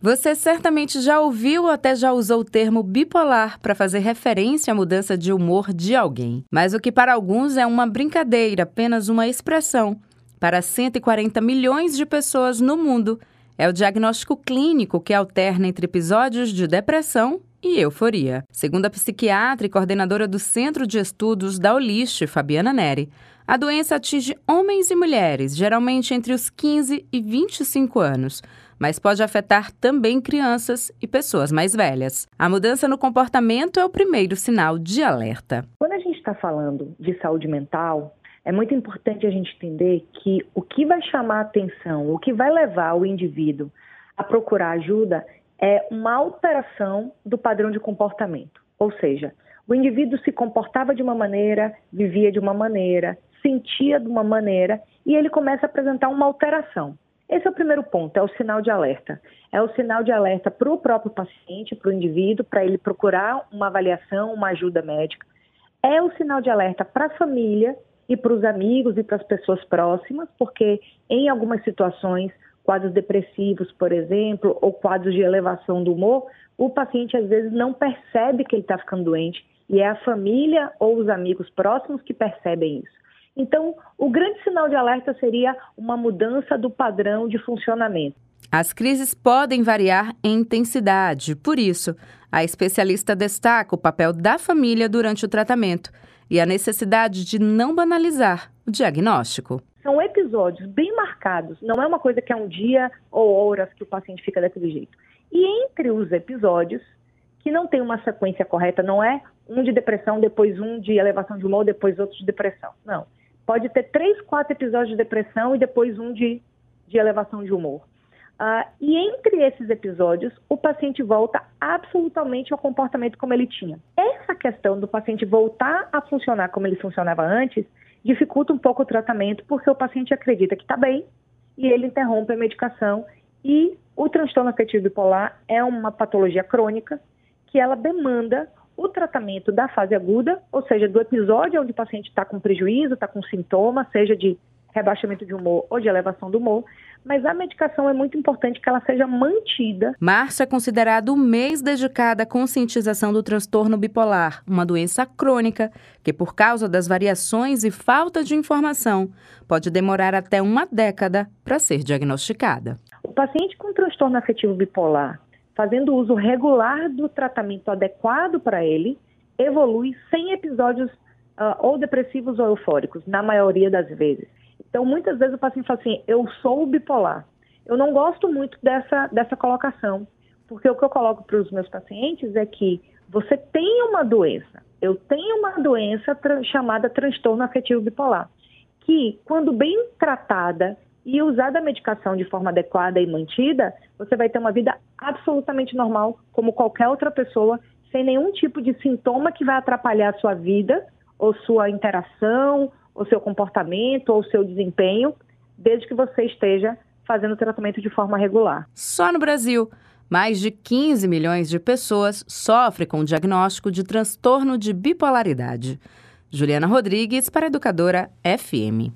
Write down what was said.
Você certamente já ouviu ou até já usou o termo bipolar para fazer referência à mudança de humor de alguém. Mas o que para alguns é uma brincadeira, apenas uma expressão, para 140 milhões de pessoas no mundo, é o diagnóstico clínico que alterna entre episódios de depressão e euforia. Segundo a psiquiatra e coordenadora do Centro de Estudos da Oliste, Fabiana Neri, a doença atinge homens e mulheres, geralmente entre os 15 e 25 anos, mas pode afetar também crianças e pessoas mais velhas. A mudança no comportamento é o primeiro sinal de alerta. Quando a gente está falando de saúde mental, é muito importante a gente entender que o que vai chamar atenção, o que vai levar o indivíduo a procurar ajuda é uma alteração do padrão de comportamento. Ou seja, o indivíduo se comportava de uma maneira, vivia de uma maneira, sentia de uma maneira e ele começa a apresentar uma alteração. Esse é o primeiro ponto, é o sinal de alerta. É o sinal de alerta para o próprio paciente, para o indivíduo, para ele procurar uma avaliação, uma ajuda médica. É o sinal de alerta para a família e para os amigos e para as pessoas próximas, porque em algumas situações, quadros depressivos, por exemplo, ou quadros de elevação do humor, o paciente às vezes não percebe que ele está ficando doente e é a família ou os amigos próximos que percebem isso. Então, o grande sinal de alerta seria uma mudança do padrão de funcionamento. As crises podem variar em intensidade, por isso, a especialista destaca o papel da família durante o tratamento e a necessidade de não banalizar o diagnóstico. São episódios bem marcados, não é uma coisa que é um dia ou horas que o paciente fica daquele jeito. E entre os episódios, que não tem uma sequência correta, não é um de depressão, depois um de elevação de humor, depois outro de depressão. Não. Pode ter três, quatro episódios de depressão e depois um de, de elevação de humor. Uh, e entre esses episódios, o paciente volta absolutamente ao comportamento como ele tinha. Essa questão do paciente voltar a funcionar como ele funcionava antes dificulta um pouco o tratamento, porque o paciente acredita que está bem e ele interrompe a medicação. E o transtorno afetivo bipolar é uma patologia crônica que ela demanda o tratamento da fase aguda, ou seja, do episódio onde o paciente está com prejuízo, está com sintoma, seja de rebaixamento de humor ou de elevação do humor, mas a medicação é muito importante que ela seja mantida. Março é considerado o mês dedicado à conscientização do transtorno bipolar, uma doença crônica que, por causa das variações e falta de informação, pode demorar até uma década para ser diagnosticada. O paciente com transtorno afetivo bipolar, fazendo uso regular do tratamento adequado para ele, evolui sem episódios uh, ou depressivos ou eufóricos, na maioria das vezes. Então, muitas vezes o paciente fala assim: eu sou bipolar. Eu não gosto muito dessa, dessa colocação, porque o que eu coloco para os meus pacientes é que você tem uma doença. Eu tenho uma doença tra chamada transtorno afetivo bipolar, que, quando bem tratada e usada a medicação de forma adequada e mantida, você vai ter uma vida absolutamente normal, como qualquer outra pessoa, sem nenhum tipo de sintoma que vai atrapalhar a sua vida, ou sua interação, o seu comportamento ou seu desempenho, desde que você esteja fazendo o tratamento de forma regular. Só no Brasil, mais de 15 milhões de pessoas sofrem com o diagnóstico de transtorno de bipolaridade. Juliana Rodrigues, para a Educadora FM.